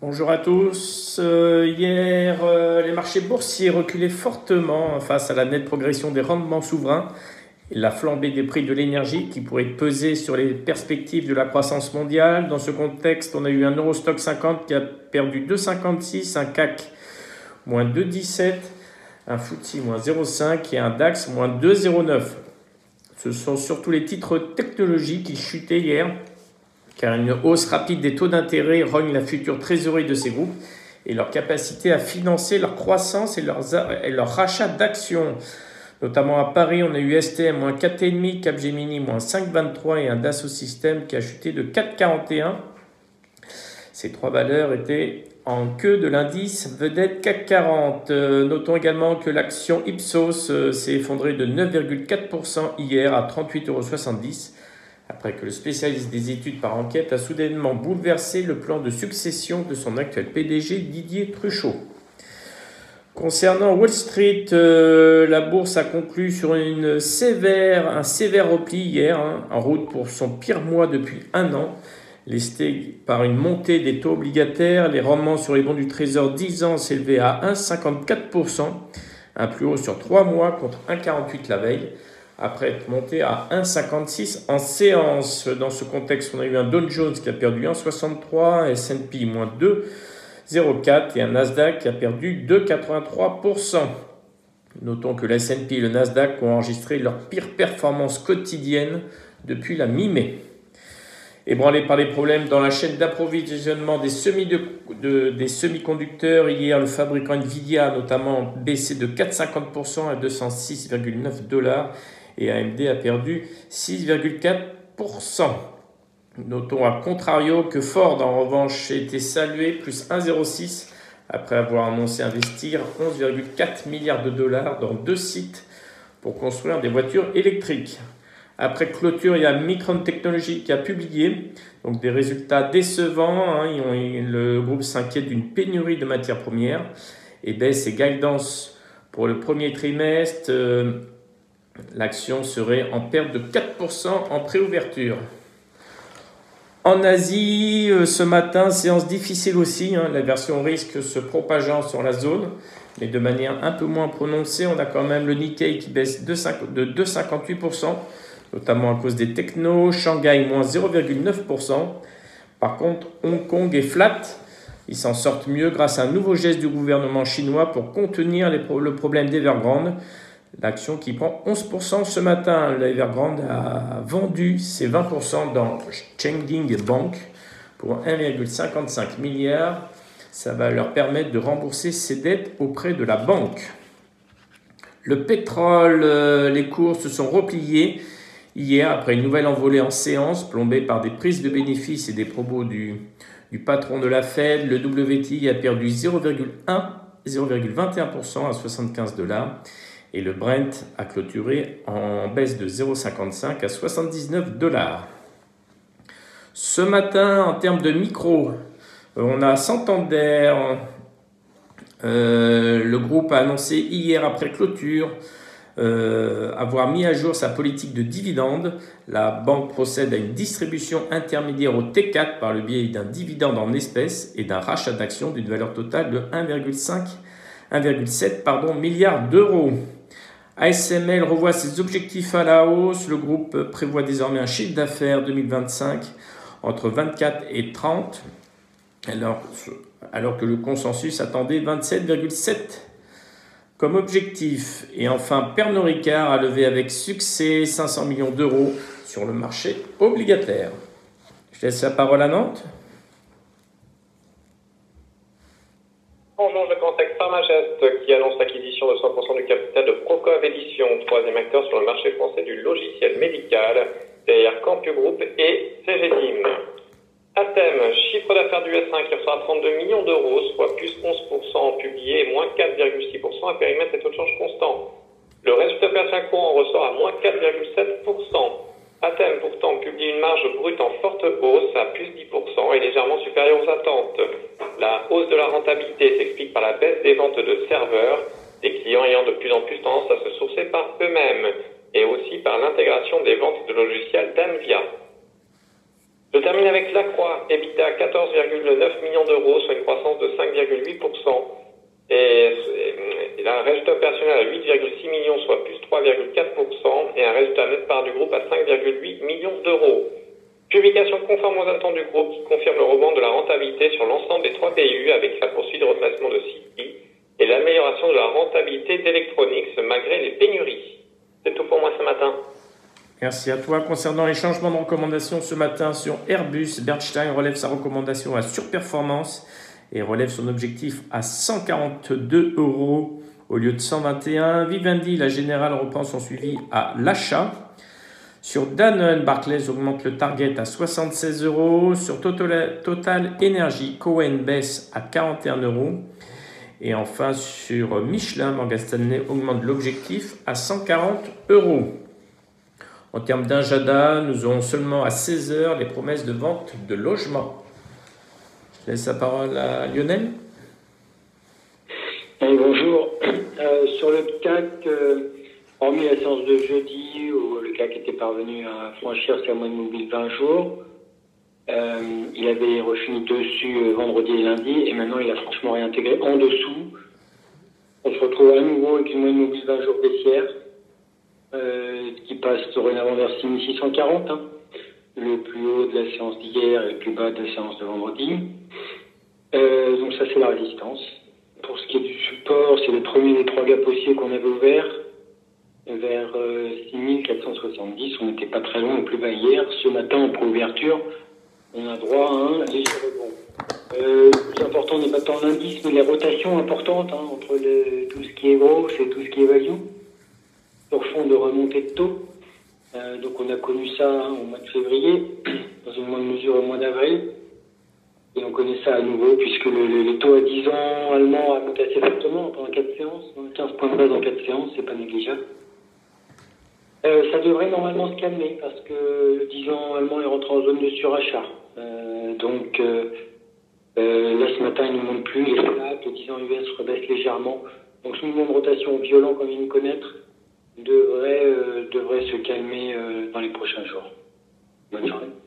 Bonjour à tous. Euh, hier, euh, les marchés boursiers reculaient fortement face à la nette progression des rendements souverains et la flambée des prix de l'énergie qui pourrait peser sur les perspectives de la croissance mondiale. Dans ce contexte, on a eu un Eurostock 50 qui a perdu 2,56, un CAC moins 2,17, un FTSE moins 0,5 et un DAX moins 2,09. Ce sont surtout les titres technologiques qui chutaient hier car une hausse rapide des taux d'intérêt rogne la future trésorerie de ces groupes et leur capacité à financer leur croissance et, leur rachat d'actions. Notamment à Paris, on a eu STM moins 4,5, Capgemini moins 5,23 et un Dassault Systèmes qui a chuté de 4,41. Ces trois valeurs étaient en queue de l'indice vedette CAC 40. Euh, notons également que l'action Ipsos euh, s'est effondrée de 9,4% hier à 38,70 euros après que le spécialiste des études par enquête a soudainement bouleversé le plan de succession de son actuel PDG Didier Truchot. Concernant Wall Street, euh, la bourse a conclu sur une sévère, un sévère repli hier, hein, en route pour son pire mois depuis un an, lesté par une montée des taux obligataires. Les rendements sur les bons du Trésor 10 ans s'élevaient à 1,54%, un plus haut sur 3 mois contre 1,48 la veille après être monté à 1,56 en séance. Dans ce contexte, on a eu un Dow Jones qui a perdu 1,63, un S&P moins 2,04 et un Nasdaq qui a perdu 2,83%. Notons que le S&P et le Nasdaq ont enregistré leur pire performance quotidienne depuis la mi-mai. Ébranlé par les problèmes dans la chaîne d'approvisionnement des, semi-conducteurs, hier le fabricant Nvidia a notamment baissé de 4,50% à 206,9 dollars et AMD a perdu 6,4%. Notons à contrario que Ford en revanche a été salué plus 1,06 après avoir annoncé investir 11,4 milliards de dollars dans deux sites pour construire des voitures électriques. Après clôture, il y a Micron Technology qui a publié donc des résultats décevants. Hein. le groupe s'inquiète d'une pénurie de matières premières et baisse ses guidance pour le premier trimestre. Euh, L'action serait en perte de 4% en préouverture. En Asie, euh, ce matin, séance difficile aussi. Hein. la version risque se propageant sur la zone, mais de manière un peu moins prononcée. On a quand même le Nikkei qui baisse de 2,58%, notamment à cause des technos. Shanghai, moins 0,9%. Par contre, Hong Kong est flat. Ils s'en sortent mieux grâce à un nouveau geste du gouvernement chinois pour contenir le problème d'Evergrande. L'action qui prend 11% ce matin. L'Evergrande a vendu ses 20% dans Chengding Bank pour 1,55 milliard. Ça va leur permettre de rembourser ses dettes auprès de la banque. Le pétrole, euh, les cours se sont repliés hier après une nouvelle envolée en séance plombée par des prises de bénéfices et des propos du, du patron de la Fed. Le WTI a perdu 0,21% à 75 dollars et le Brent a clôturé en baisse de 0,55 à 79 dollars. Ce matin, en termes de micro, on a Santander. Euh, le groupe a annoncé hier après clôture euh, avoir mis à jour sa politique de dividende. La banque procède à une distribution intermédiaire au T4 par le biais d'un dividende en espèces et d'un rachat d'actions d'une valeur totale de 1,5 1,7 milliard d'euros. ASML revoit ses objectifs à la hausse. Le groupe prévoit désormais un chiffre d'affaires 2025 entre 24 et 30, alors, alors que le consensus attendait 27,7 comme objectif. Et enfin, Pernod Ricard a levé avec succès 500 millions d'euros sur le marché obligataire. Je laisse la parole à Nantes. Bonjour, je Pharmagest qui annonce l'acquisition de 100% du capital de Procov Edition, troisième acteur sur le marché français du logiciel médical, derrière Campu Group et CGDIM. Athème, chiffre d'affaires du S1 qui reçoit 32 millions d'euros, soit plus 11% en publié et moins 4,6% à périmètre et taux de change constant. Le résultat opérationnel courant ressort à moins 4,7%. Athème pourtant publie une marge brute en forte hausse à plus 10% et légèrement supérieure aux attentes. La hausse de la rentabilité s'explique par la baisse des ventes de serveurs, des clients ayant de plus en plus tendance à se sourcer par eux-mêmes, et aussi par l'intégration des ventes de logiciels d'Anvia. Je termine avec Lacroix, EBITDA 14,1 millions d'euros, soit une croissance de 5,8%. Et, a un résultat personnel à 8,6 millions, soit plus 3,4%, et un résultat net part du groupe à 5,8 millions d'euros. Publication conforme aux attentes du groupe qui confirme le rebond de la rentabilité sur l'ensemble des trois PU avec la poursuite de replacement de City et l'amélioration de la rentabilité d'Electronics malgré les pénuries. C'est tout pour moi ce matin. Merci à toi. Concernant les changements de recommandation ce matin sur Airbus, Bernstein relève sa recommandation à surperformance et relève son objectif à 142 euros au lieu de 121. Vivendi, la générale, reprend son suivi à l'achat. Sur Danone, Barclays augmente le target à 76 euros. Sur Total, Energy, Cohen baisse à 41 euros. Et enfin, sur Michelin, Morgan Stanley augmente l'objectif à 140 euros. En termes d'Injada, nous aurons seulement à 16 heures les promesses de vente de logements. Je laisse la parole à Lionel. bonjour. Euh, sur le CAC, hormis la séance de jeudi où le CAC était parvenu à franchir sa moyenne mobile 20 jours, euh, il avait refini dessus vendredi et lundi et maintenant il a franchement réintégré en dessous. On se retrouve à nouveau avec une moyenne mobile 20 jours baissière qui passe dorénavant vers 6640. Hein le plus haut de la séance d'hier et le plus bas de la séance de vendredi. Euh, donc ça c'est la résistance. Pour ce qui est du support, c'est le premier des trois gaps haussiers qu'on avait ouvert vers 6470. Euh, on n'était pas très loin au plus bas hier. Ce matin, en préouverture, on a droit à un léger rebond. Euh, le plus important n'est pas tant l'indice, mais les rotations importantes hein, entre tout ce qui est gros et tout ce qui est value sur fond de remontée de taux. Euh, donc on a connu ça hein, au mois de février, dans une moindre mesure au mois d'avril. Et on connaît ça à nouveau puisque le, les taux à 10 ans allemands a monté assez fortement pendant 4 séances. 15 points de base en 4 séances, c'est pas négligeable. Euh, ça devrait normalement se calmer parce que le 10 ans allemand est rentré en zone de surachat. Euh, donc euh, là ce matin il ne monte plus, les le 10 ans US rebaisse légèrement. Donc ce mouvement de rotation violent qu'on vient de connaître devrait, devrait se calmer dans les prochains jours. Bonne journée.